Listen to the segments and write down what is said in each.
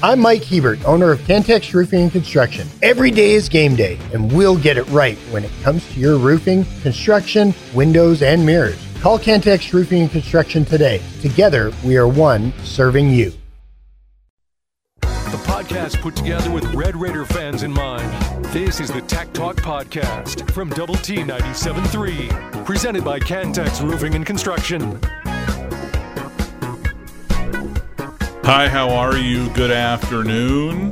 I'm Mike Hebert, owner of Cantex Roofing and Construction. Every day is game day, and we'll get it right when it comes to your roofing, construction, windows, and mirrors. Call Cantex Roofing and Construction today. Together, we are one serving you. The podcast put together with Red Raider fans in mind. This is the Tech Talk Podcast from Double T 97.3, presented by Cantex Roofing and Construction. Hi, how are you? Good afternoon.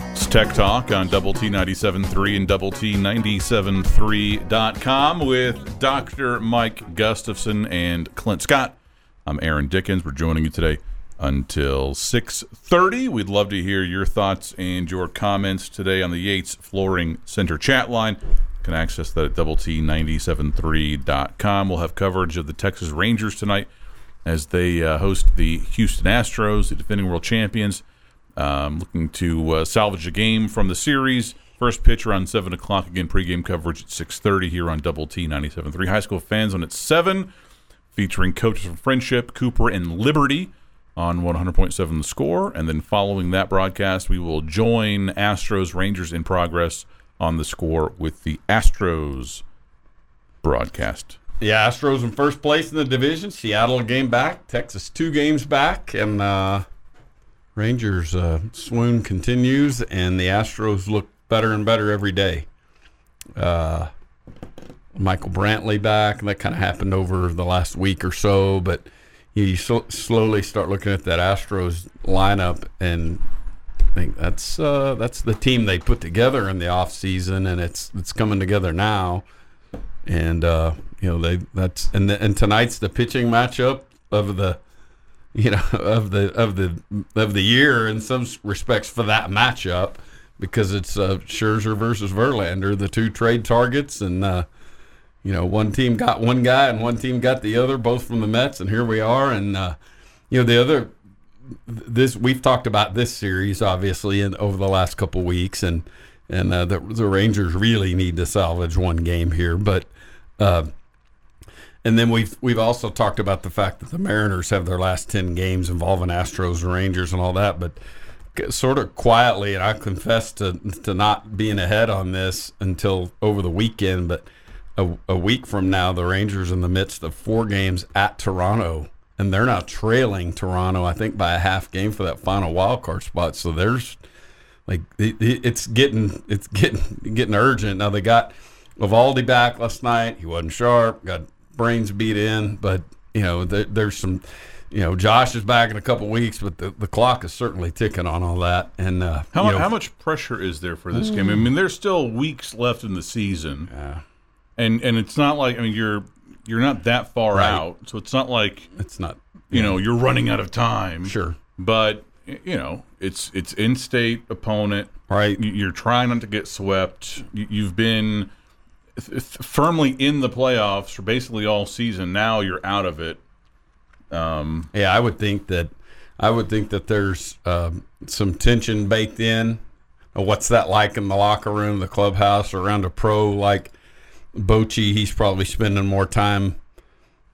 It's Tech Talk on Double T 97.3 and Double T 97.3.com with Dr. Mike Gustafson and Clint Scott. I'm Aaron Dickens. We're joining you today until 6.30. We'd love to hear your thoughts and your comments today on the Yates Flooring Center chat line. You can access that at double T973.com. We'll have coverage of the Texas Rangers tonight as they uh, host the Houston Astros, the defending world champions, um, looking to uh, salvage a game from the series. First pitch around 7 o'clock. Again, pregame coverage at 6.30 here on Double T 97.3. High school fans on at 7, featuring coaches from Friendship, Cooper, and Liberty on 100.7 The Score. And then following that broadcast, we will join Astros Rangers in progress on The Score with the Astros broadcast. The Astros in first place in the division. Seattle a game back. Texas two games back, and uh, Rangers uh, swoon continues, and the Astros look better and better every day. Uh, Michael Brantley back, and that kind of happened over the last week or so. But you slowly start looking at that Astros lineup, and I think that's uh, that's the team they put together in the off season, and it's it's coming together now. And uh, you know they that's and the, and tonight's the pitching matchup of the you know of the of the of the year in some respects for that matchup because it's uh, Scherzer versus Verlander, the two trade targets, and uh, you know one team got one guy and one team got the other, both from the Mets, and here we are. And uh, you know the other this we've talked about this series obviously in over the last couple weeks, and and uh, the, the Rangers really need to salvage one game here, but. Uh, and then we've we've also talked about the fact that the Mariners have their last ten games involving Astros and Rangers and all that, but sort of quietly, and I confess to to not being ahead on this until over the weekend, but a, a week from now, the Rangers in the midst of four games at Toronto, and they're now trailing Toronto, I think, by a half game for that final wild card spot. So there's like it, it's getting it's getting getting urgent now. They got Eovaldi back last night. He wasn't sharp. Got brains beat in, but you know there, there's some. You know, Josh is back in a couple weeks, but the, the clock is certainly ticking on all that. And uh, How, you know, how much pressure is there for this game? I mean, there's still weeks left in the season, Yeah. and and it's not like I mean you're you're not that far Right. out, so it's not like It's not you know you're running out of time. sure, but you know it's it's in-state opponent. right? You're trying not to get swept. You've been th- firmly in the playoffs for basically all season. Now you're out of it. Um, Yeah, I would think that I would think that there's um, some tension baked in. What's that like in the locker room, the clubhouse, around a pro like Bochy? He's probably spending more time,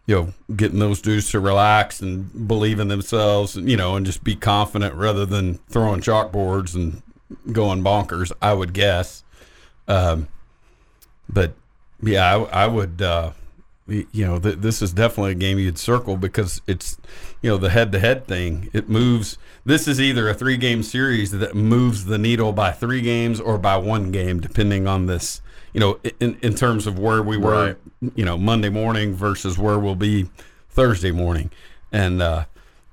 you know, getting those dudes to relax and believe in themselves, and you know, and just be confident rather than throwing chalkboards and going bonkers. I would guess. Um, but yeah, I, I would. Uh, you know, th- this is definitely a game you'd circle because it's, you know, the head-to-head thing. It moves. This is either a three-game series that moves the needle by three games or by one game, depending on this. You know, in in terms of where we were, you know, Monday morning versus where we'll be Thursday morning, and uh,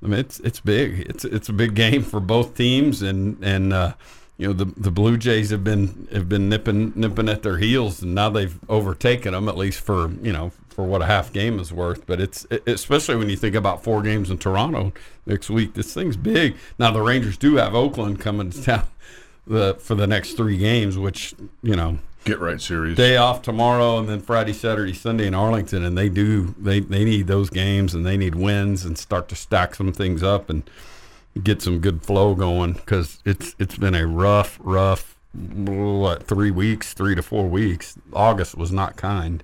I mean, it's it's big. It's it's a big game for both teams, and and uh, you know the the Blue Jays have been have been nipping nipping at their heels, and now they've overtaken them at least for you know for what a half game is worth. But it's it, especially when you think about four games in Toronto next week. This thing's big. Now the Rangers do have Oakland coming to town the for the next three games, which you know get right series. day off tomorrow and then Friday, Saturday, Sunday in Arlington, and they do they they need those games and they need wins and start to stack some things up and get some good flow going because it's it's been a rough, rough what three weeks, three to four weeks. August was not kind.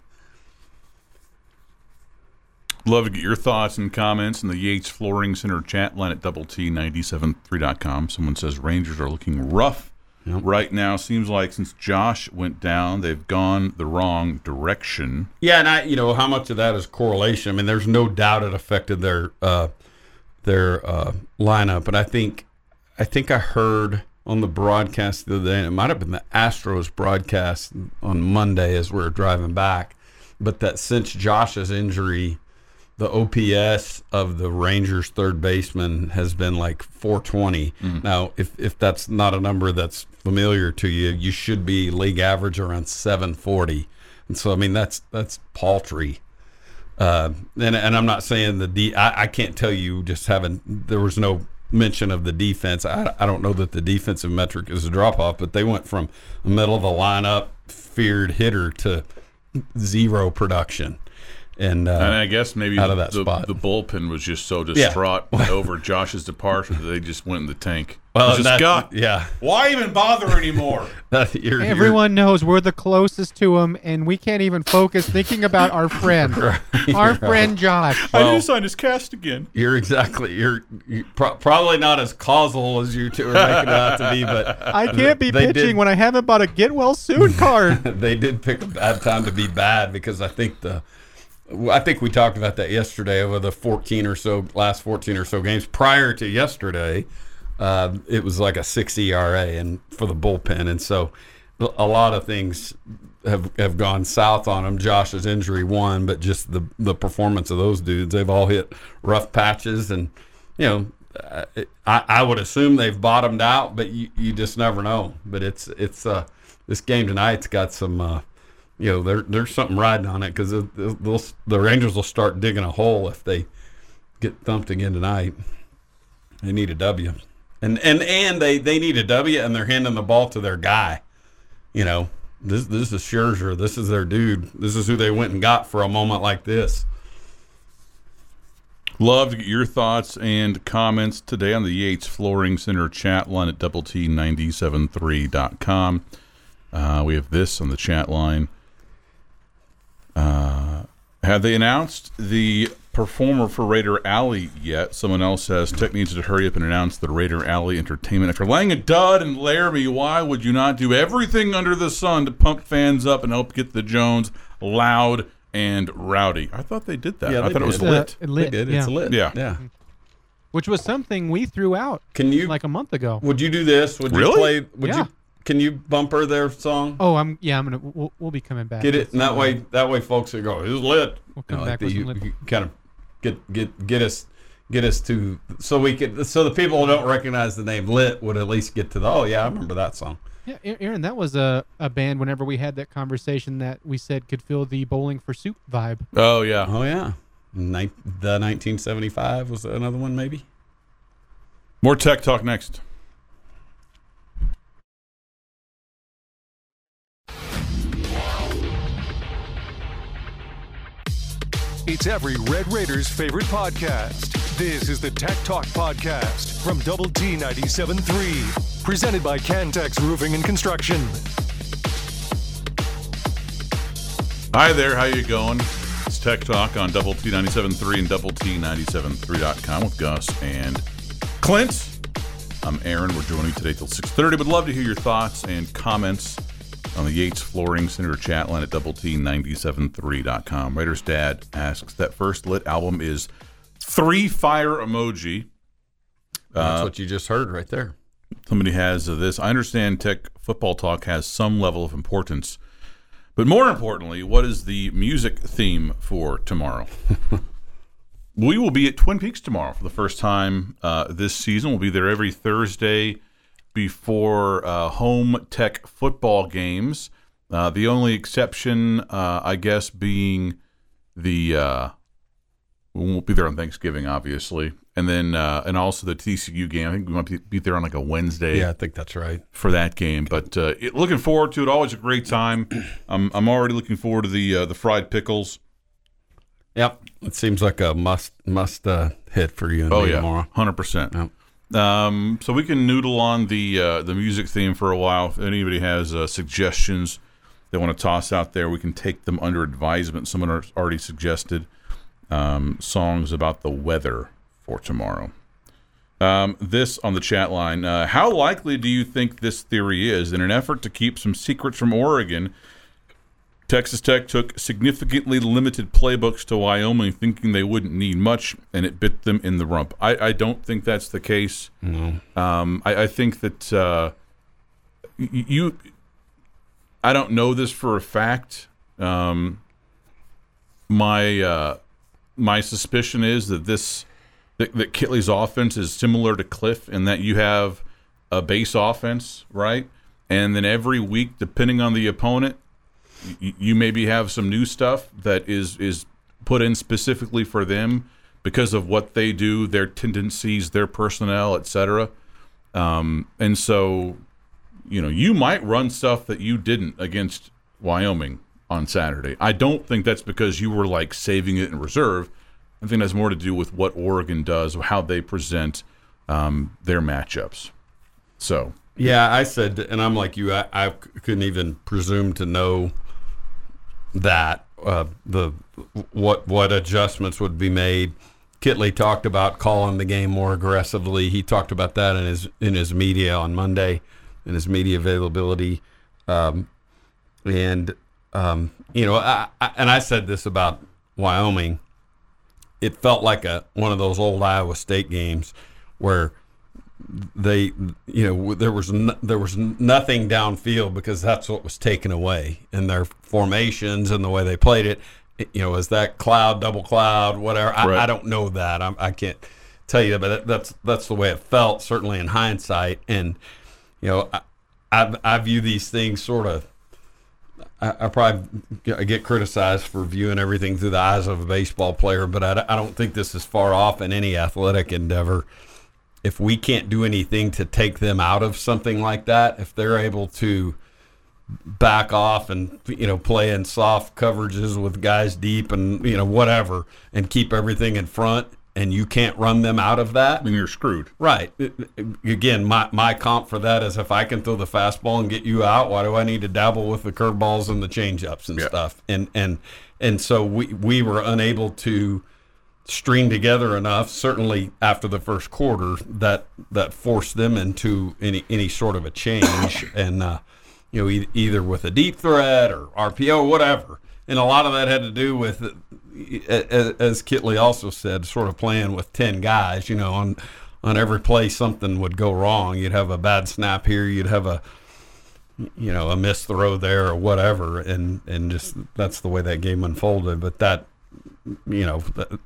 Love to get your thoughts and comments in the Yates Flooring Center chat line at double T 973.com. Someone says Rangers are looking rough right now. Seems like since Josh went down, they've gone the wrong direction. Yeah, and I, you know, how much of that is correlation? I mean, there's no doubt it affected their uh, their uh, lineup, but I think I think I heard on the broadcast the other day, it might have been the Astros broadcast on Monday as we were driving back, but that since Josh's injury, the OPS of the Rangers third baseman has been like 420. Now, if if that's not a number that's familiar to you, you should be league average around 740. And so, I mean, that's that's paltry. Uh, and and I'm not saying the D. I, can't tell you just having there was no mention of the defense. I, I don't know that the defensive metric is a drop off, but they went from middle of the lineup feared hitter to zero production. And, uh, And I guess maybe out of that the, spot. the bullpen was just so distraught over Josh's departure that they just went in the tank. well, It's just, that- God, yeah, why even bother anymore? that, you're, you're- Everyone knows we're the closest to him, and we can't even focus thinking about our friend, our friend Josh. I Well- need to sign his cast again. You're exactly. You're, you pro- probably not as causal as you two are making out to be, but I can't be pitching did- when I haven't bought a get well soon card. they did pick a bad time to be bad because I think the. I think we talked about that yesterday over the 14 or so last 14 or so games prior to yesterday. Uh, it was like a six ERA and for the bullpen, and so a lot of things have have gone south on them. Josh's injury one, but just the the performance of those dudes, they've all hit rough patches, and you know, I, I would assume they've bottomed out, but you, you just never know. But it's it's uh, this game tonight's got some. Uh, you know, there, there's something riding on it because the Rangers will start digging a hole if they get thumped again tonight. They need a W, and and and they they need a W, and they're handing the ball to their guy. You know, this this is Scherzer. This is their dude. This is who they went and got for a moment like this. Love to get your thoughts and comments today on the Yates Flooring Center chat line at double T 973.com. Uh, we have this on the chat line. Uh, have they announced the performer for Raider Alley yet? Someone else says Tech needs to hurry up and announce the Raider Alley Entertainment. After laying a dud in Laramie, why would you not do everything under the sun to pump fans up and help get the Jones loud and rowdy? I thought they did that. Yeah, I they thought it was lit. Uh, lit, they did. yeah. It's lit. Yeah. yeah. Which was something we threw out Can you like a month ago. Would you do this? Would you Really? play? Would Yeah. you? Can you bumper their song? Oh, I'm yeah. I'm gonna. We'll, we'll be coming back. Get it, and that way, that way, folks will go. It's lit. We'll come You know, back like with the- you, lit- you kind of get get get us get us to so we could so the people who don't recognize the name lit would at least get to the oh yeah I remember that song. Yeah, Aaron, that was a, a band. Whenever we had that conversation, that we said could feel the bowling for soup vibe. Oh, yeah. Oh yeah, Nin- the 1975 was another one maybe. More tech talk next. It's every Red Raiders favorite podcast. This is the Tech Talk Podcast from Double T 97.3, presented by Cantex Roofing and Construction. Hi there, how you going? It's Tech Talk on Double T 97.3 and Double T 97.3.com with Gus and Clint. I'm Aaron. We're joining you today till 6.30. Would love to hear your thoughts and comments on the Yates Flooring Center chat line at Double T 97.3.com. Raiders Dad asks, that first lit album is Three Fire Emoji. That's what you just heard right there. somebody has uh, this. I understand Tech Football Talk has some level of importance, but more importantly, what is the music theme for tomorrow? we will be at Twin Peaks tomorrow for the first time uh, this season. We'll be there every Thursday before uh, home Tech football games. Uh, the only exception, uh, I guess, being the uh, we won't be there on Thanksgiving, obviously, and then uh, and also the TCU game. I think we might be, be there on like a Wednesday Yeah, I think that's right. for that game. But uh, it, looking forward to it. Always a great time. I'm I'm already looking forward to the uh, the fried pickles. Yep, it seems like a must must uh, hit for you and Oh yeah, tomorrow. hundred percent. Um, so we can noodle on the uh, the music theme for a while. If anybody has uh, suggestions they want to toss out there, we can take them under advisement. Someone already suggested um, songs about the weather for tomorrow. Um, this on the chat line. Uh, how likely do you think this theory is? In an effort to keep some secrets from Oregon, Texas Tech took significantly limited playbooks to Wyoming, thinking they wouldn't need much, and it bit them in the rump. I, I don't think that's the case. No. Um, I, I think that uh, you. I don't know this for a fact. Um, my uh, my suspicion is that this that, that Kittley's offense is similar to Cliff in that you have a base offense, right? And then every week, depending on the opponent, you, maybe have some new stuff that is is put in specifically for them because of what they do, their tendencies, their personnel, etc. Um, and so, you know, you might run stuff that you didn't against Wyoming on Saturday. I don't think that's because you were like saving it in reserve. I think that's more to do with what Oregon does, how they present um, their matchups. So, Yeah, I said, and I'm like you. I, I couldn't even presume to know that uh, the what what adjustments would be made. Kittley talked about calling the game more aggressively. He talked about that in his in his media on Monday, in his media availability, um, and um, you know, I, I, and I said this about Wyoming. It felt like a one of those old Iowa State games where they you know there was n- there was nothing downfield because that's what was taken away in their formations and the way they played it you know is that cloud double cloud whatever I, Right. I don't know that I'm, I can't tell you but that, that's that's the way it felt certainly in hindsight and you know I, I, I view these things sort of I, I probably get- I get criticized for viewing everything through the eyes of a baseball player, but I, I don't think this is far off in any athletic endeavor. If we can't do anything to take them out of something like that, if they're able to back off and you know play in soft coverages with guys deep and you know whatever and keep everything in front and you can't run them out of that then you're screwed. Right. Again, my, my comp for that is if I can throw the fastball and get you out, why do I need to dabble with the curveballs and the changeups and Yeah. stuff? And and and so we we were unable to string together enough, certainly after the first quarter, that that forced them into any any sort of a change, and uh, you know e- either with a deep threat or RPO, whatever. And a lot of that had to do with, uh, as Kittley also said, sort of playing with ten guys. You know, on on every play something would go wrong. You'd have a bad snap here. You'd have a you know a missed throw there or whatever, and and just that's the way that game unfolded. But that you know. That,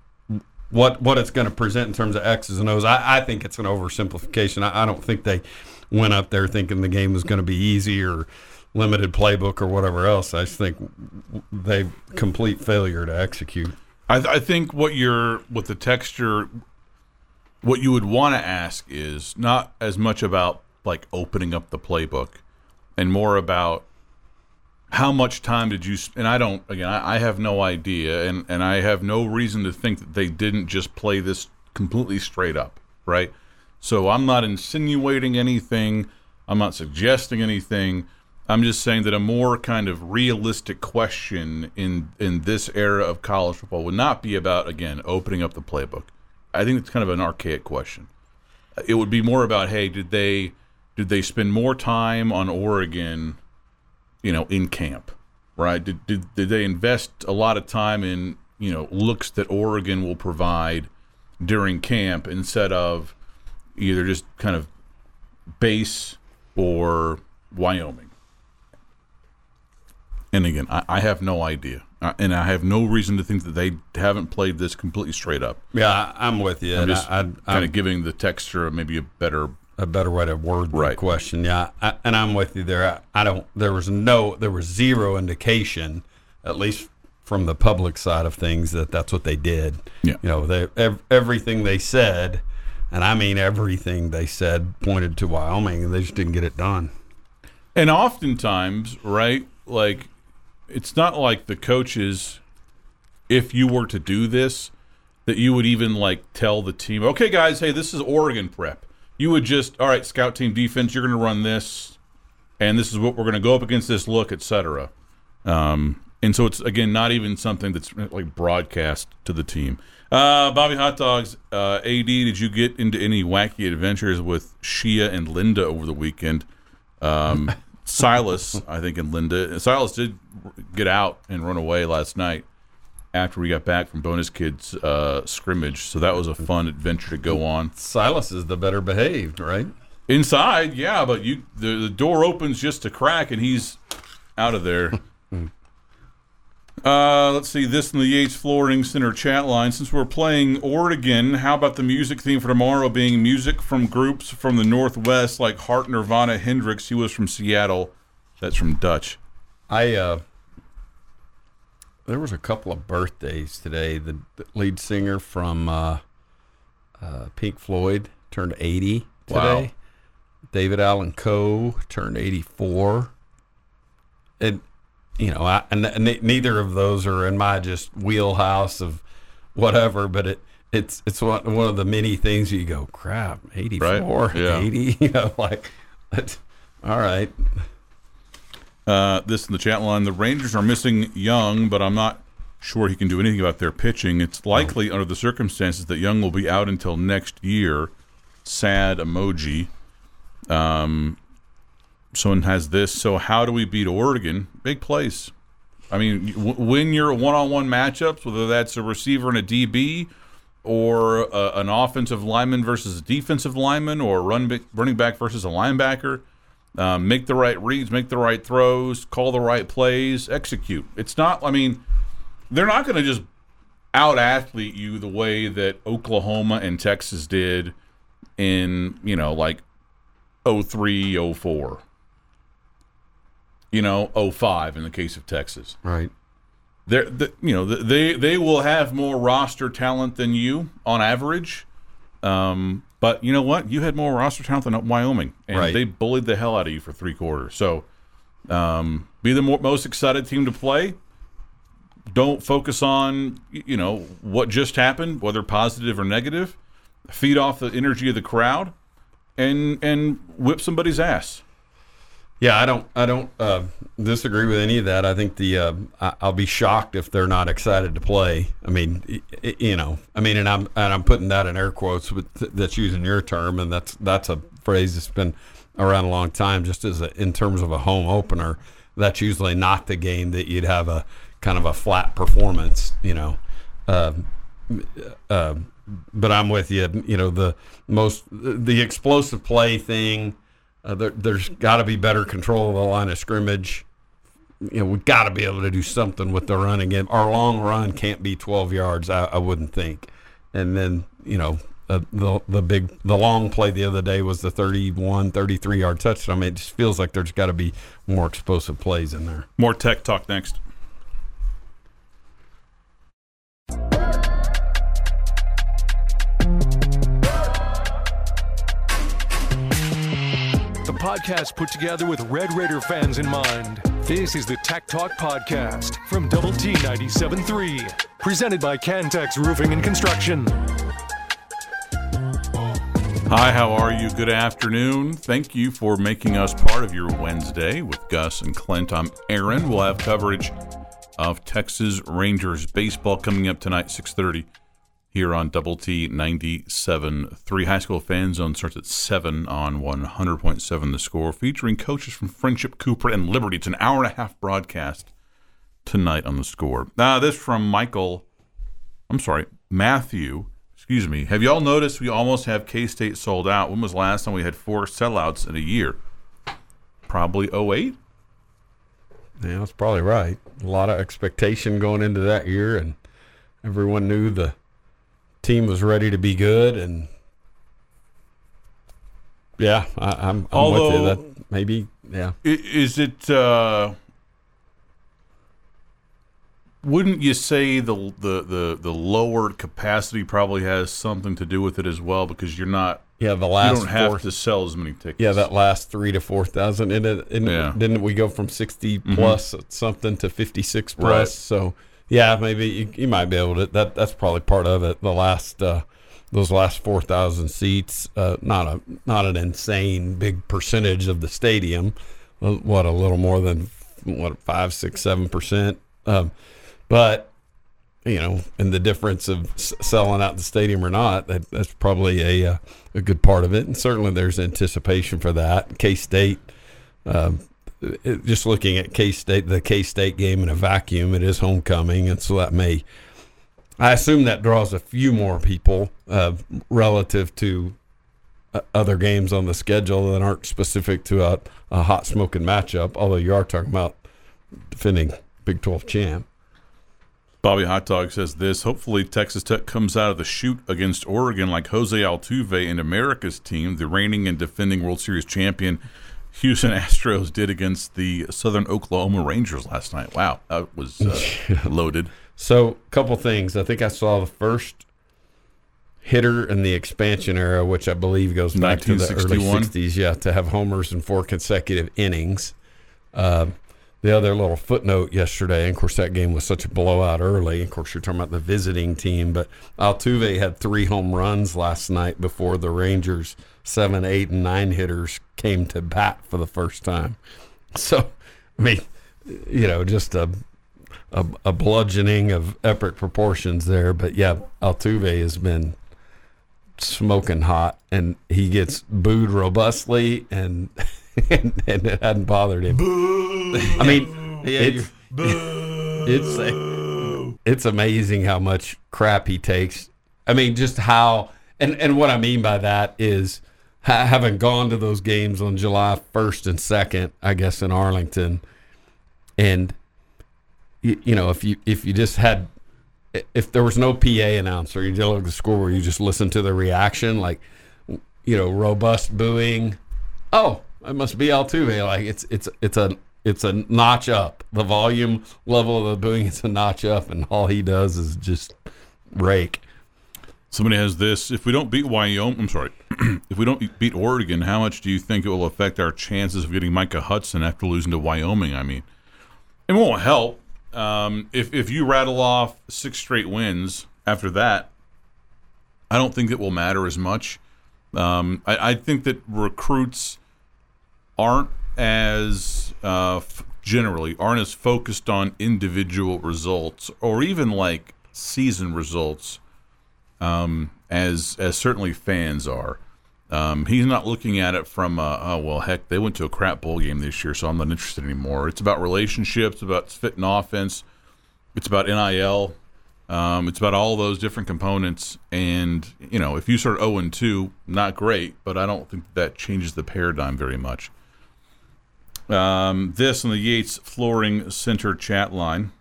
what what it's going to present in terms of X's and O's. I, I think it's an oversimplification. I, I don't think they went up there thinking the game was going to be easy or limited playbook or whatever else. I just think they complete failure to execute. I, I think what you're what the texture, what you would want to ask is not as much about like opening up the playbook, and more about how much time did you? And I don't. Again, I, I have no idea, and and I have no reason to think that they didn't just play this completely straight up, right? So I'm not insinuating anything. I'm not suggesting anything. I'm just saying that a more kind of realistic question in in this era of college football would not be about again opening up the playbook. I think it's kind of an archaic question. It would be more about hey, did they did they spend more time on Oregon, you know, in camp, right? Did did, did they invest a lot of time in you know looks that Oregon will provide during camp instead of either just kind of base or Wyoming? And again, I, I have no idea, uh, and I have no reason to think that they haven't played this completely straight up. Yeah, I, I'm with you. I'm just kind of giving the texture maybe a better. A better way to word the Right. question. Yeah, I, and I'm with you there. I, I don't. There was no. There was zero indication, at least from the public side of things, that that's what they did. Yeah. You know, they ev- everything they said, and I mean everything they said, pointed to Wyoming, and they just didn't get it done. And oftentimes, right, like it's not like the coaches, if you were to do this, that you would even like tell the team, okay, guys, hey, this is Oregon prep. You would just, all right, scout team defense, you're going to run this, and this is what we're going to go up against this look, etc. Um, and so it's again not even something that's like broadcast to the team. Uh, Bobby Hot Dogs, uh, AD, did you get into any wacky adventures with Shia and Linda over the weekend? Um, Silas, I think, and Linda. Silas did get out and run away last night after we got back from Bonus Kids uh, scrimmage, so that was a fun adventure to go on. Silas is the better behaved, right? Inside, yeah, but you the, the door opens just a crack and he's out of there. uh, let's see this in the Yates Flooring Center chat line. Since we're playing Oregon, how about the music theme for tomorrow being music from groups from the Northwest like Heart Nirvana Hendrix? He was from Seattle. That's from Dutch. I uh, there was a couple of birthdays today. The, the lead singer from uh, uh, Pink Floyd turned 80 today. Wow. David Allen Coe turned 84. And you know, I, and ne- neither of those are in my just wheelhouse of whatever, but it it's it's one, one of the many things you go, crap, 84, Right, yeah. 80, you know, like all right. Uh, this in the chat line: the Rangers are missing Young, but I'm not sure he can do anything about their pitching. It's likely, under the circumstances, that Young will be out until next year. Sad emoji. Um, someone has this. So how do we beat Oregon? Big place. I mean, w- win your one-on-one matchups, whether that's a receiver and a DB, or a, an offensive lineman versus a defensive lineman, or a run running back versus a linebacker. Um, make the right reads, make the right throws, call the right plays, execute. It's not. I mean, they're not going to just out athlete you the way that Oklahoma and Texas did in you know like 03, 04. You know, 05 in the case of Texas. Right. They're, the, you know, the, they they will have more roster talent than you on average. Um, but you know what? You had more roster talent than Wyoming, and Right. they bullied the hell out of you for three quarters. So, um, be the more, most excited team to play. Don't focus on you know what just happened, whether positive or negative. Feed off the energy of the crowd, and and whip somebody's ass. Yeah, I don't, I don't uh, disagree with any of that. I think the, uh, I'll be shocked if they're not excited to play. I mean, you know, I mean, and I'm, and I'm putting that in air quotes, but that's using your term, and that's, that's a phrase that's been around a long time. Just as a, in terms of a home opener, that's usually not the game that you'd have a kind of a flat performance. You know, uh, uh, but I'm with you. You know, the most the explosive play thing. Uh, there, there's got to be better control of the line of scrimmage. You know, we've got to be able to do something with the running game. Our long run can't be 12 yards, I, I wouldn't think. And then, you know, uh, the the big the long play the other day was the 31 33 yard touchdown. I mean, it just feels like there's got to be more explosive plays in there. More tech talk next. Podcast put together with Red Raider fans in mind. This is the Tech Talk Podcast from Double T 97.3, presented by Cantex Roofing and Construction. Hi, how are you? Good afternoon. Thank you for making us part of your Wednesday with Gus and Clint. I'm Aaron. We'll have coverage of Texas Rangers baseball coming up tonight, 6:30 here on Double T 97.3. High school fan zone starts at 7 on 100.7 The Score, featuring coaches from Friendship, Cooper, and Liberty. It's an hour and a half broadcast tonight on The Score. Uh, this from Michael, I'm sorry, Matthew. Excuse me. Have y'all noticed we almost have K State sold out? When was the last time we had four sellouts in a year? Probably 08. Yeah, that's probably right. A lot of expectation going into that year, and everyone knew the team was ready to be good. And yeah, I, I'm, I'm with you. That maybe, yeah. Is it? Uh, wouldn't you say the, the the the lower capacity probably has something to do with it as well? Because you're not, Yeah, the last you don't have four, to sell as many tickets. yeah, that last three to four thousand. And it, Yeah. didn't we go from 60 plus something to fifty six plus? Right. So yeah, maybe you, you might be able to. That that's probably part of it. The last uh, those last four thousand seats, uh, not a not an insane big percentage of the stadium. What a little more than what five, six, seven percent Um, but you know, and the difference of s- selling out the stadium or not, that, that's probably a uh, a good part of it. And certainly, there's anticipation for that. K State. Um, just looking at K State, the K State game in a vacuum, it is homecoming, and so that may, I assume that draws a few more people uh, relative to uh, other games on the schedule that aren't specific to a, a hot smoking matchup. Although you are talking about defending Big Twelve champ. Bobby Hot Dog says this. Hopefully, Texas Tech comes out of the shoot against Oregon like Jose Altuve and America's team, the reigning and defending World Series champion Houston Astros did against the Southern Oklahoma Rangers last night. Wow, that was uh, loaded. So, a couple things. I think I saw the first hitter in the expansion era, which I believe goes back to the early 60s, yeah, to have homers in four consecutive innings. Uh, the other little footnote yesterday, and of course, that game was such a blowout early. Of course, you're talking about the visiting team, but Altuve had three home runs last night before the Rangers' seven, eight, and nine hitters came to bat for the first time. So, I mean, you know, just a a, a bludgeoning of epic proportions there. But yeah, Altuve has been smoking hot, and he gets booed robustly, and and, it hadn't bothered him. I mean, it's it's it's amazing how much crap he takes. I mean, just how and and what I mean by that is having gone to those games on July first and second, I guess in Arlington, and you, you know if you if you just had if there was no PA announcer, you didn't look at the score where you just listen to the reaction, like you know, robust booing. Oh, it must be Altuve. Like it's it's it's a it's a notch up. The volume level of the booing is a notch up, and all he does is just rake. Somebody has this. If we don't beat Wyoming, I'm sorry. if we don't beat Oregon, how much do you think it will affect our chances of getting Micah Hudson after losing to Wyoming? I mean, it won't help. Um, if if you rattle off six straight wins after that, I don't think it will matter as much. Um, I, I think that recruits aren't as uh, f- generally aren't as focused on individual results or even like season results um, as as certainly fans are. Um, he's not looking at it from uh, oh well heck they went to a crap bowl game this year so I'm not interested anymore. It's about relationships, about fit and offense, it's about nil, um, it's about all those different components. And you know if you start 0 and 2, not great, but I don't think that changes the paradigm very much. Um, this on the Yates Flooring Center chat line.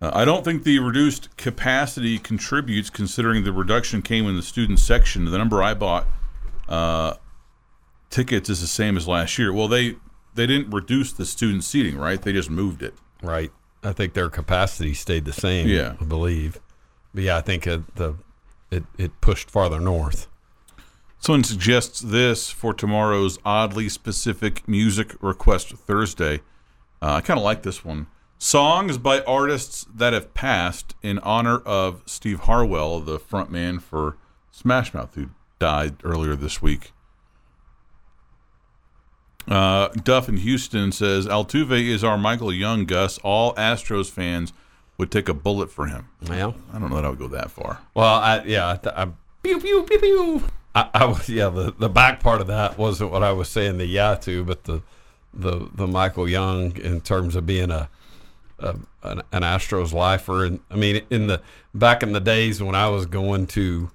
Uh, I don't think the reduced capacity contributes, considering the reduction came in the student section. The number I bought uh, tickets is the same as last year. Well, they they didn't reduce the student seating, right? They just moved it. Right. I think their capacity stayed the same. Yeah. I believe. But yeah, I think it, the it it pushed farther north. Someone suggests this for tomorrow's oddly specific music request Thursday. Uh, I kind of like this one. Songs by artists that have passed in honor of Steve Harwell, the frontman for Smash Mouth, who died earlier this week. Uh, Duff in Houston says Altuve is our Michael Young. Gus, all Astros fans would take a bullet for him. Yeah. I don't know that I would go that far. Well, I yeah, I, th- I pew pew pew pew. I, I was yeah. The, the back part of that wasn't what I was saying the yeah to, but the the the Michael Young in terms of being a, a an, an Astros lifer, and I mean in the back in the days when I was going to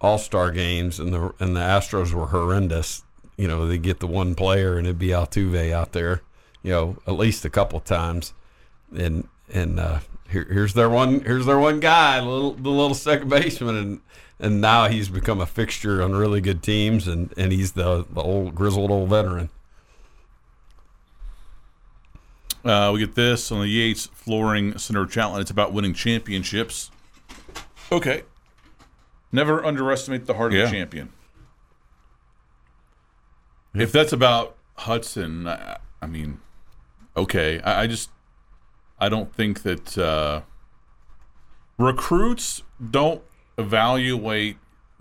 All Star games and the and the Astros were horrendous. You know, they get the one player and it'd be Altuve out there. You know, at least a couple times, and and uh, here, here's their one here's their one guy, little the little second baseman, and and now he's become a fixture on really good teams, and and he's the the old grizzled old veteran. Uh, we get this on the Yates Flooring Center Challenge. It's about winning championships. Okay. Never underestimate the heart of a champion. If that's about Hudson, I, I mean, okay. I, I just, I don't think that uh, recruits don't evaluate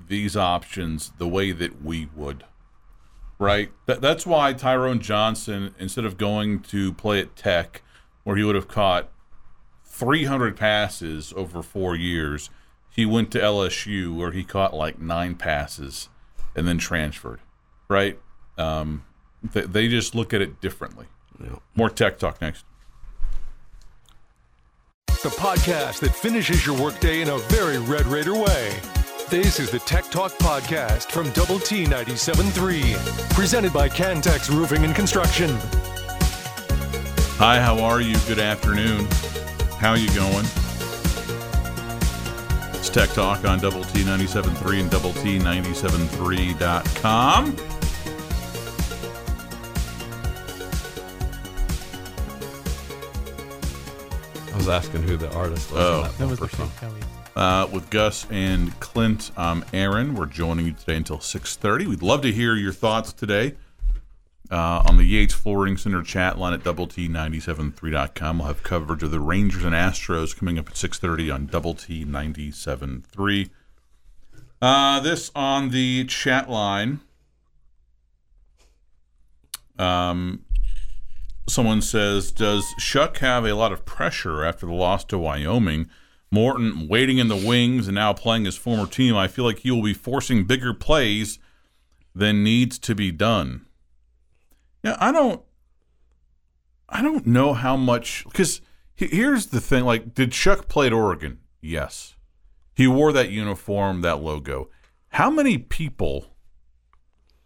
these options the way that we would right? That, that's why Tyrone Johnson, instead of going to play at Tech, where he would have caught 300 passes over four years. He went to LSU where he caught like nine passes and then transferred, right? Um, they, they just look at it differently. Yeah. More tech talk next. The podcast that finishes your workday in a very Red Raider way. This is the Tech Talk Podcast from Double T 97.3, presented by Cantex Roofing and Construction. Hi, how are you? Good afternoon. How you going? It's Tech Talk on Double T 97.3 and Double T 97.3.com. I was asking who the artist was. Oh. that That was the bumper song. Phil Kelly. Uh, with Gus and Clint, I'm Aaron. We're joining you today until 6.30. We'd love to hear your thoughts today uh, on the Yates Flooring Center chat line at Double T 97.3.com. We'll have coverage of the Rangers and Astros coming up at 6.30 on Double T 97.3. Uh, this on the chat line. Um, someone says, "Does Shough have a lot of pressure after the loss to Wyoming? Morton waiting in the wings and now playing his former team. I feel like he will be forcing bigger plays than needs to be done." Yeah, I don't. I don't know how much because here's the thing: like, did Shough play at Oregon? Yes, he wore that uniform, that logo. How many people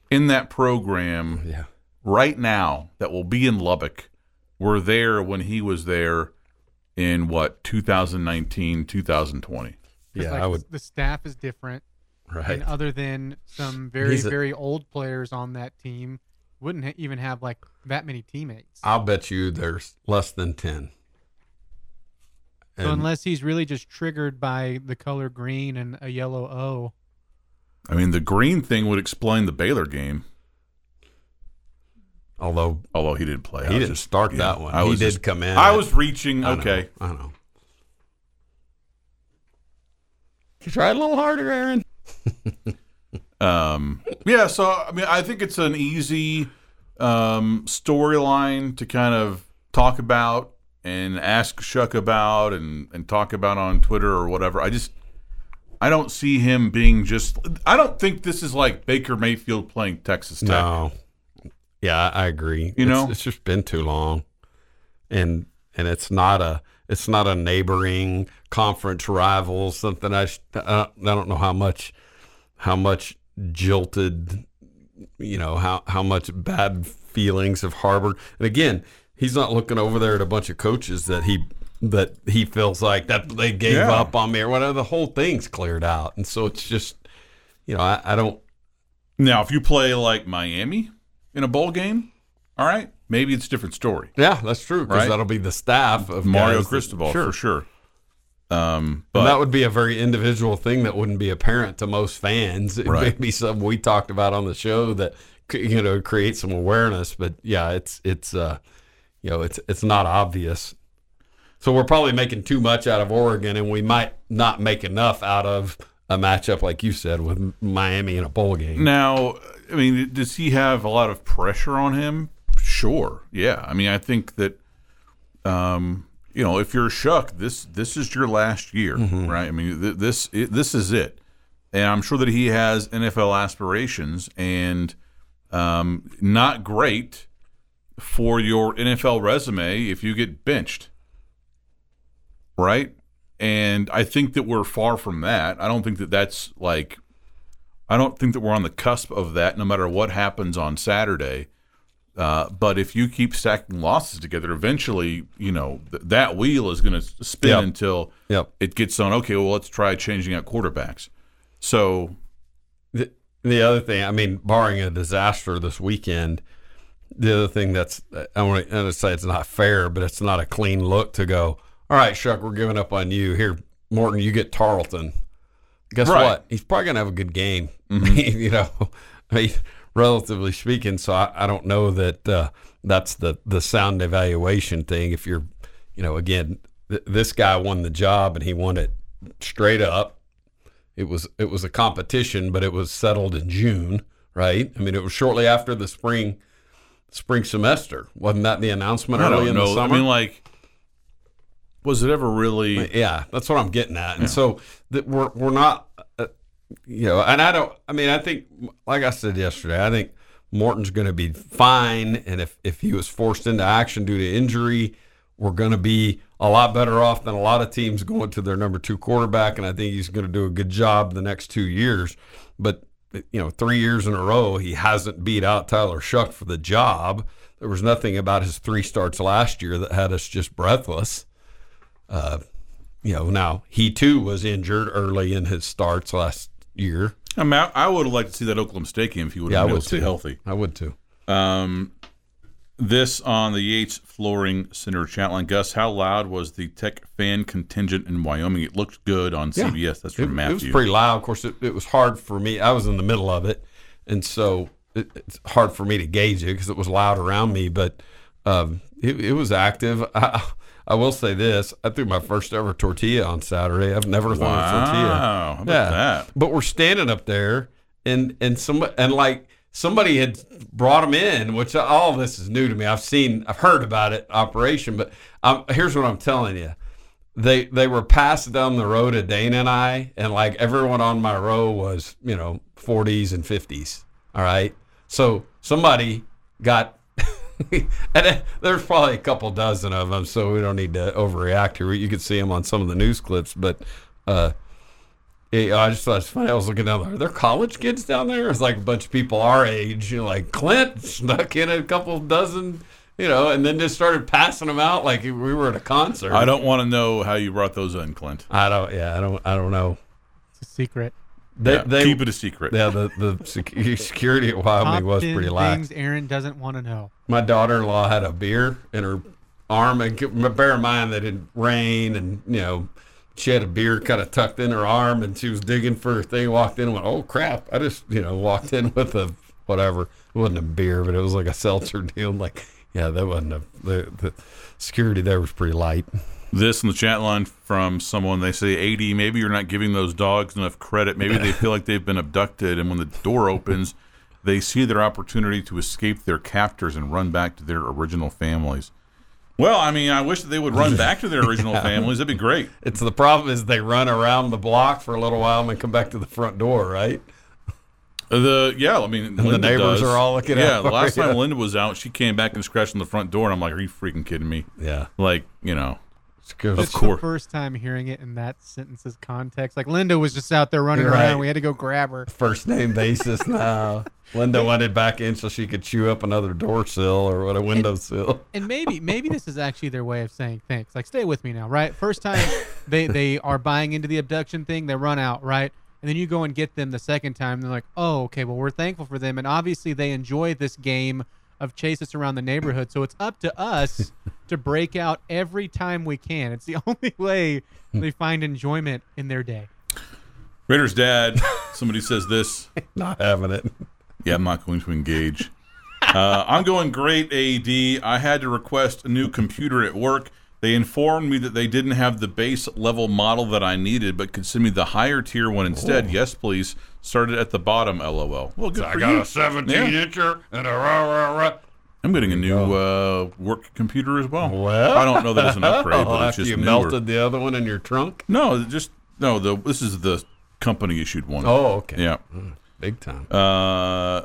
in that program Yeah. right now that will be in Lubbock were there when he was there in what 2019 2020 Yeah, like I would. The staff is different, Right. and other than some very a- very old players on that team, wouldn't ha- even have like that many teammates. I'll bet you there's less than 10. so unless he's really just triggered by the color green and a yellow O, I mean the green thing would explain the Baylor game although although he didn't play he was didn't just- start yeah, that one. I he did just- come in. I was reaching I know, okay I know. You try a little harder, Aaron. Um, yeah, so I mean, I think it's an easy um, storyline to kind of talk about and ask Shough about and and talk about on Twitter or whatever. I just I don't see him being just. I don't think this is like Baker Mayfield playing Texas Tech. No. Yeah, I agree. You It's- know? it's just been too long, and and it's not a it's not a neighboring conference rival. Something I I don't know how much how much jilted, you know how how much bad feelings have harbored. And again, he's not looking over there at a bunch of coaches that he that he feels like that they gave Yeah. up on me or whatever. The whole thing's cleared out, and so it's just you know I, I don't Now, if you play like Miami in a bowl game, all right, maybe it's a different story. Yeah, that's true. Because Right? that'll be the staff of Mario that- Cristobal Sure. for sure. Um, But but that would be a very individual thing that wouldn't be apparent to most fans. It may be something we talked about on the show that you know create some awareness. But yeah, it's it's uh you know it's it's not obvious. So we're probably making too much out of Oregon, and we might not make enough out of a matchup like you said with Miami in a bowl game. Now, I mean, does he have a lot of pressure on him? Sure. Yeah. I mean, I think that, um, you know, if you're Shough, this this is your last year, right? I mean, th- this it, this is it, and I'm sure that he has NFL aspirations, and um, not great for your NFL resume if you get benched, right? And I think that we're far from that. I don't think that that's like I don't think that we're on the cusp of that, no matter what happens on Saturday. Uh, but if you keep stacking losses together, eventually, you know th- that wheel is going to spin Yep. until Yep. it gets on. Okay, well, let's try changing out quarterbacks. So The, the other thing, I mean, barring a disaster this weekend, the other thing that's I want to say it's not fair, but it's not a clean look to go. All right, Shough, we're giving up on you. Here, Morton, you get Tarleton. Guess Right. what? He's probably gonna have a good game. you know, I mean, relatively speaking. So I, I don't know that uh, that's the the sound evaluation thing. If you're, you know, again, th- this guy won the job and he won it straight up. It was it was a competition, but it was settled in June, right? I mean, it was shortly after the spring spring semester. Wasn't that the announcement I early don't in know. the I summer? mean, like Was it ever really? Yeah, that's what I'm getting at. And so that we're we're not, uh, you know, and I don't. I mean, I think, like I said yesterday, I think Morton's going to be fine. And if if he was forced into action due to injury, we're going to be a lot better off than a lot of teams going to their number two quarterback. And I think he's going to do a good job the next two years. But you know, three years in a row, he hasn't beat out Tyler Shough for the job. There was nothing about his three starts last year that had us just breathless. Uh, you know, now he too was injured early in his starts last year. I mean, I, I would have liked to see that Oklahoma State game if he would Yeah, have been to stay too. healthy. I would too. Um, this on the Yates Flooring Center chat line. Gus, how loud was the Tech fan contingent in Wyoming? It looked good on Yeah. CBS. That's It, from it Matthew. was pretty loud. Of course, it, it was hard for me. I was in the middle of it, and so it, it's hard for me to gauge it because it was loud around me. But um, it, it was active. I, I will say this: I threw my first ever tortilla on Saturday. I've never thrown a tortilla. Wow, how about that? But we're standing up there, and and some and like somebody had brought them in, which all this is new to me. I've seen, I've heard about it operation, but um, here's what I'm telling you: they they were passed down the road to Dana and I, and like everyone on my row was you know 40s and 50s. All right, so somebody got. and uh, there's probably a couple dozen of them, so we don't need to overreact here. You could see them on some of the news clips, but uh, yeah, I just thought it's funny. I was looking down there. Are there college kids down there? It's like a bunch of people our age. You know, like Clint snuck in a couple dozen, you know, and then just started passing them out like we were at a concert. I don't want to know how you brought those in, Clint. I don't. Yeah, I don't. I don't know. It's a secret. They, Yeah, they, keep it a secret. Yeah, the the sec- security at Wyoming Top was pretty lax. things Aaron doesn't want to know. My daughter-in-law had a beer in her arm, and bear in mind that it rained, and you know, she had a beer kind of tucked in her arm, and she was digging for her thing. Walked in, and went, "Oh crap!" I just you know walked in with a whatever. It wasn't a beer, but it was like a seltzer deal. I'm like, yeah, that wasn't a the, the security there was pretty light. This in the chat line from someone they say, AD, maybe you're not giving those dogs enough credit. Maybe they feel like they've been abducted, and when the door opens, they see their opportunity to escape their captors and run back to their original families. Well, I mean, I wish that they would run back to their original families. That'd be great. It's the problem is they run around the block for a little while and then come back to the front door, right? The yeah, I mean, the neighbors does. are all looking Yeah, the last you. time Linda was out, she came back and scratched on the front door, and I'm like, "Are you freaking kidding me?" Yeah. Like, you know, It's. Of It's course. the first time hearing it in that sentence's context. Like Linda was just out there running You're around. We had to go grab her. First name basis now. Linda wanted back in so she could chew up another door sill or what a windowsill. And maybe maybe this is actually their way of saying thanks. Like stay with me now, right? First time they they are buying into the abduction thing, they run out, right? And then you go and get them the second time. They're like, oh, okay, well we're thankful for them, and obviously they enjoy this game of chase us around the neighborhood. So it's up to us to break out every time we can. It's the only way they find enjoyment in their day. Raiders dad. Somebody says this. Not having it. Yeah, I'm not going to engage. Uh, I'm going great, AD. I had to request a new computer at work. They informed me that they didn't have the base level model that I needed, but could send me the higher tier one instead. Yes, please. Started at the bottom, lol. Well, good I for got you. a 17 Yeah. incher and a rah rah rah. I'm getting a new uh, work computer as well. Well, I don't know that it's an upgrade, but it's just you newer. melted the other one in your trunk. No, just no. The this is the company issued one. Oh, okay. yeah. Big time. Uh,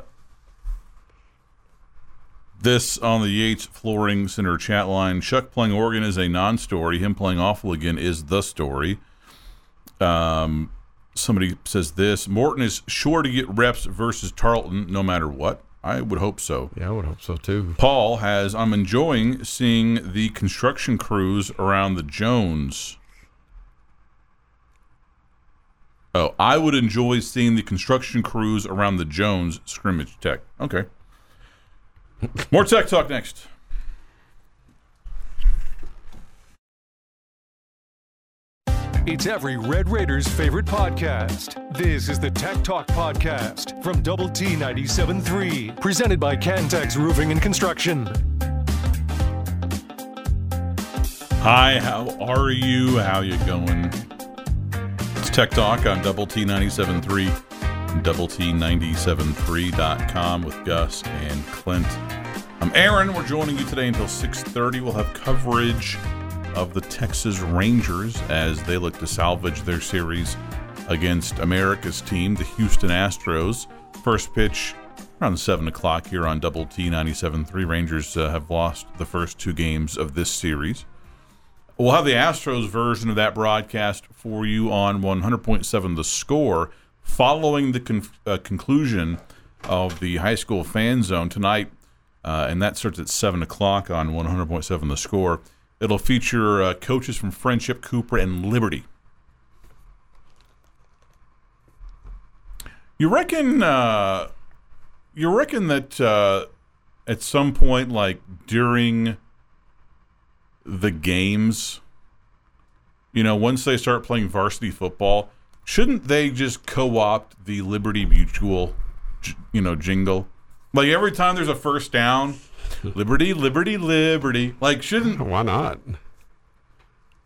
this on the Yates Flooring Center chat line. Chuck playing organ is a non-story. Him playing awful again is the story. Um, somebody says this. Morton is sure to get reps versus Tarleton, no matter what. I would hope so. yeah, I would hope so too. Paul has. I'm enjoying seeing the construction crews around the Jones. Oh, I would enjoy seeing the construction crews around the Jones scrimmage tech. Okay. More tech talk next. It's every Red Raiders favorite podcast. This is the Tech Talk Podcast from Double T 97.3, presented by Cantex Roofing and Construction. Hi, how are you? How you going? It's Tech Talk on Double T 97.3, Double T 97.3.com with Gus and Clint. I'm Aaron. We're joining you today until 6.30. We'll have coverage of the Texas Rangers as they look to salvage their series against America's team, the Houston Astros. First pitch around 7 o'clock here on Double T 97.3. Rangers uh, have lost the first two games of this series. We'll have the Astros version of that broadcast for you on 100.7 The Score following the con- uh, conclusion of the high school fan zone tonight, uh, and that starts at 7 o'clock on 100.7 The Score. It'll feature uh, coaches from Friendship, Cooper, and Liberty. You reckon? Uh, you reckon that uh, at some point, like during the games, you know, once they start playing varsity football, shouldn't they just co-opt the Liberty Mutual, you know, jingle? Like every time there's a first down, Liberty, Liberty, Liberty. Like shouldn't Why not?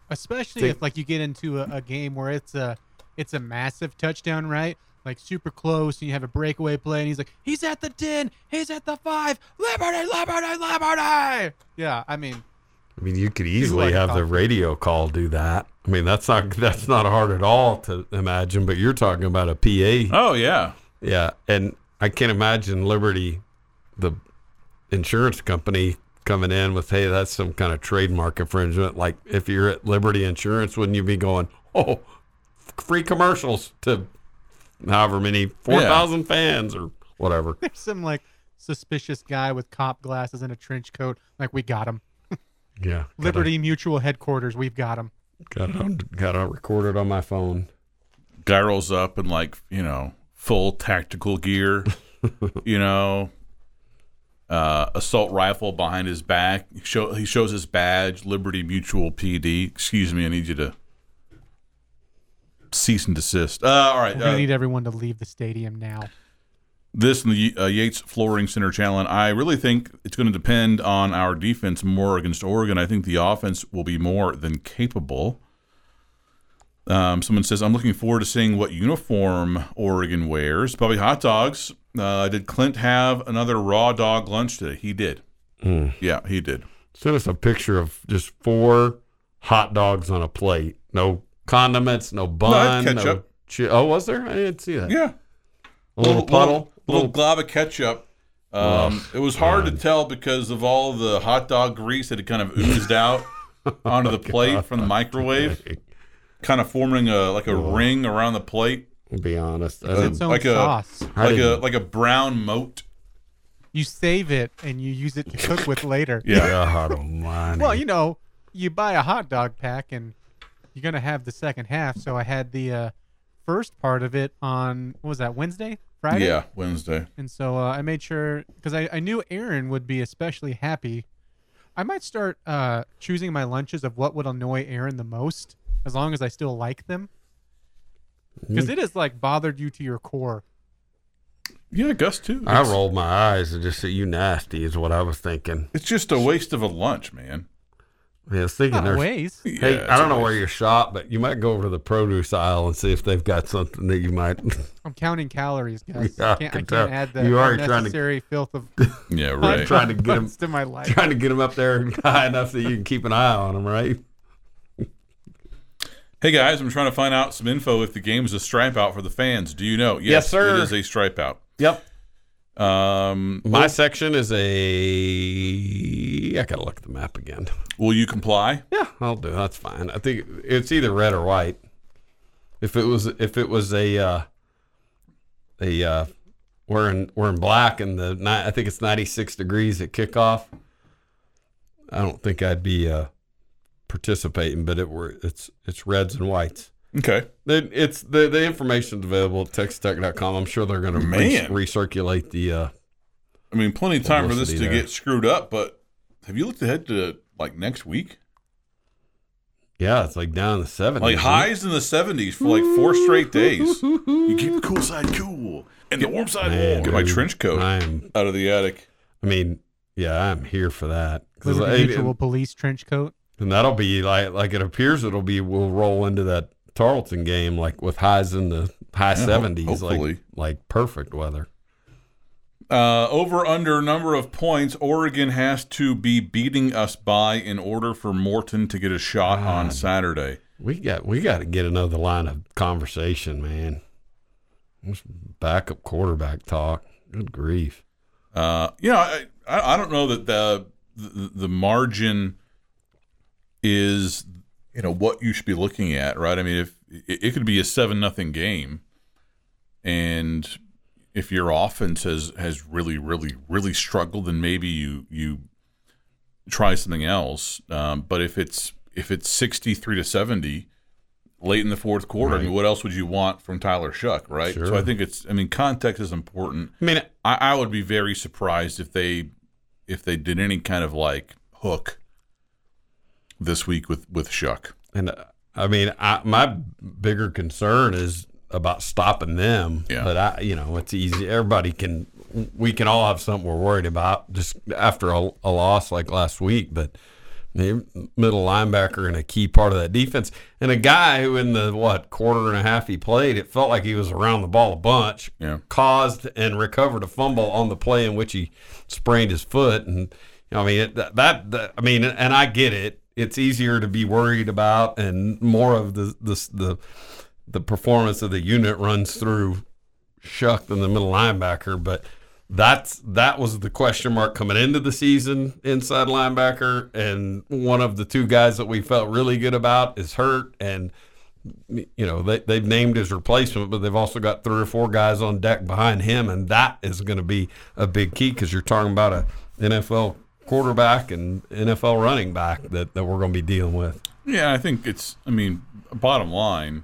especially Think- if like you get into a, a game where it's a it's a massive touchdown, right? Like super close, and you have a breakaway play, and he's like, "He's at the ten, he's at the five, Liberty, Liberty, Liberty." Yeah, I mean, I mean, you could easily like have the radio call do that. I mean, that's not that's not hard at all to imagine. But you're talking about a PA, Oh yeah. yeah. And I can't imagine Liberty, the insurance company, coming in with, "Hey, that's some kind of trademark infringement." Like if you're at Liberty Insurance, wouldn't you be going, "Oh, free commercials to however many four thousand fans or whatever"? there's some like suspicious guy with cop glasses and a trench coat. Like we got him, Yeah, Liberty Mutual headquarters. We've got him. got it, on, got it recorded on my phone. guy rolls up in like you know full tactical gear you know uh, assault rifle behind his back he, show, he shows his badge liberty mutual pd excuse me i need you to cease and desist uh, all right We're gonna uh, need everyone to leave the stadium now. this and the uh, Yates Flooring Center challenge. I really think it's going to depend on our defense more against Oregon. I think the offense will be more than capable. Um, someone says, I'm looking forward to seeing what uniform Oregon wears. Probably hot dogs. Uh, did Clint have another raw dog lunch today? He did. Yeah, he did. Send us a picture of just four hot dogs on a plate. No condiments, no bun, no, ketchup. chi- oh, was there? I didn't see that. Yeah. A little, puddle. A little, glob of ketchup. Um, it was hard to tell because of all the hot dog grease that had kind of oozed out onto the plate from the microwave, kind of forming a like a ring around the plate, I'll be honest. I Uh, Its like a- sauce. Like a like a brown moat. You save it and you use it to cook with later. Yeah. God almighty. Well, you know, you buy a hot dog pack and you're gonna have the second half. So I had the uh, first part of it on what was that Wednesday, Friday? Yeah, Wednesday. And so uh, I made sure because I, I knew Aaron would be especially happy. I might start uh, choosing my lunches of what would annoy Aaron the most, as long as I still like them. Mm. Because it has like bothered you to your core. Yeah, Gus too. I It's, rolled my eyes and just said, "You nasty," is what I was thinking. it's just a waste of a lunch, man. I was thinking, Not there's, ways. hey, Yeah, I don't it's a know where waste. you shop, but you might go over to the produce aisle and see if they've got something that you might. I'm counting calories, guys. Yeah, I I can't, I can can't add the You are trying to- filth of Yeah, right. trying to get 'em- to my life. trying to get them up there high enough that you can keep an eye on them, right? Hey guys, I'm trying to find out some info if the game is a stripe out for the fans. Do you know? Yes, sir. It is a stripe out. Yep. Um, My section is a. I gotta look at the map again. will you comply? Yeah, I'll do. That's fine. I think it's either red or white. If it was, if it was a, uh, a, uh, we're in we're in black and the I think it's ninety six degrees at kickoff. I don't think I'd be uh, participating, but it were it's it's reds and whites. Okay. It, it's the the information's available at textech.com. I'm sure they're going to Man. recirculate the. Uh, I mean, plenty of time for this to there. get screwed up, but have you looked ahead to like next week? yeah, it's like down in the seventies. Like highs in the 70s for like four straight days. You keep the cool side cool and the warm side Man, warm. Get my trench coat I'm. out of the attic. I mean, yeah, I'm here for that. 'Cause Liberty I- Mutual police trench coat. And that'll be like like it appears it'll be we'll roll into that Tarleton game like with highs in the high seventies, hopefully. like like perfect weather. Uh, over under number of points Oregon has to be beating us by in order for Morton to get a shot on Saturday. We got we got to get another line of conversation, man. This backup quarterback talk. Good grief. Uh, you know, I, I I don't know that the, the the margin is you know what you should be looking at, right? I mean, if it, it could be a seven nothing game, and if your offense has has really really really struggled, then maybe you you try something else. Um, but if it's if it's sixty three to seventy late in the fourth quarter, I mean, what else would you want from Tyler Shough, right? So I think it's I mean context is important. I mean, I, I would be very surprised if they if they did any kind of like hook this week with with Shough. and uh, I mean, I, my bigger concern is about stopping them. Yeah. But I, you know, it's easy. Everybody can. We can all have something we're worried about just after a, a loss like last week, but. The middle linebacker and a key part of that defense, and a guy who in the what quarter and a half he played, it felt like he was around the ball a bunch. Yeah. caused and recovered a fumble on the play in which he sprained his foot. And you know, I mean, it, that, that- I mean, and I get it. It's easier to be worried about, and more of the the the, the performance of the unit runs through Shough than the middle linebacker. But that's that was the question mark coming into the season, inside linebacker, and one of the two guys that we felt really good about is hurt and you know they, they've named his replacement but they've also got three or four guys on deck behind him and that is going to be a big key because you're talking about a nfl quarterback and nfl running back that, that we're going to be dealing with Yeah, I think it's. I mean, bottom line,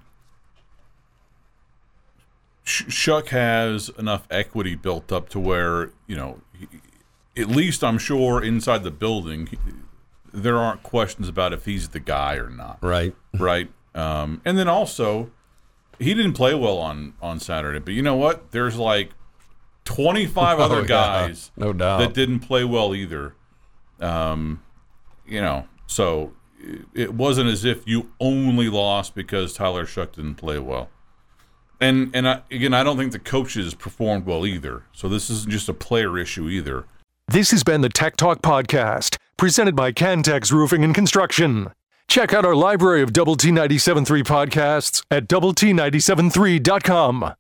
Shough has enough equity built up to where you know, at least I'm sure inside the building, there aren't questions about if he's the guy or not. right right? Um, and then also, he didn't play well on on Saturday. But you know what? There's like 25 Oh, other yeah, guys no doubt. that didn't play well either. Um, you know, so it- wasn't as if you only lost because Tyler Shough didn't play well. And and I, again, I don't think the coaches performed well either. So this isn't just a player issue either. This has been the Tech Talk Podcast, presented by Cantex Roofing and Construction. Check out our library of Double T 97.3 podcasts at double T 97.3.com.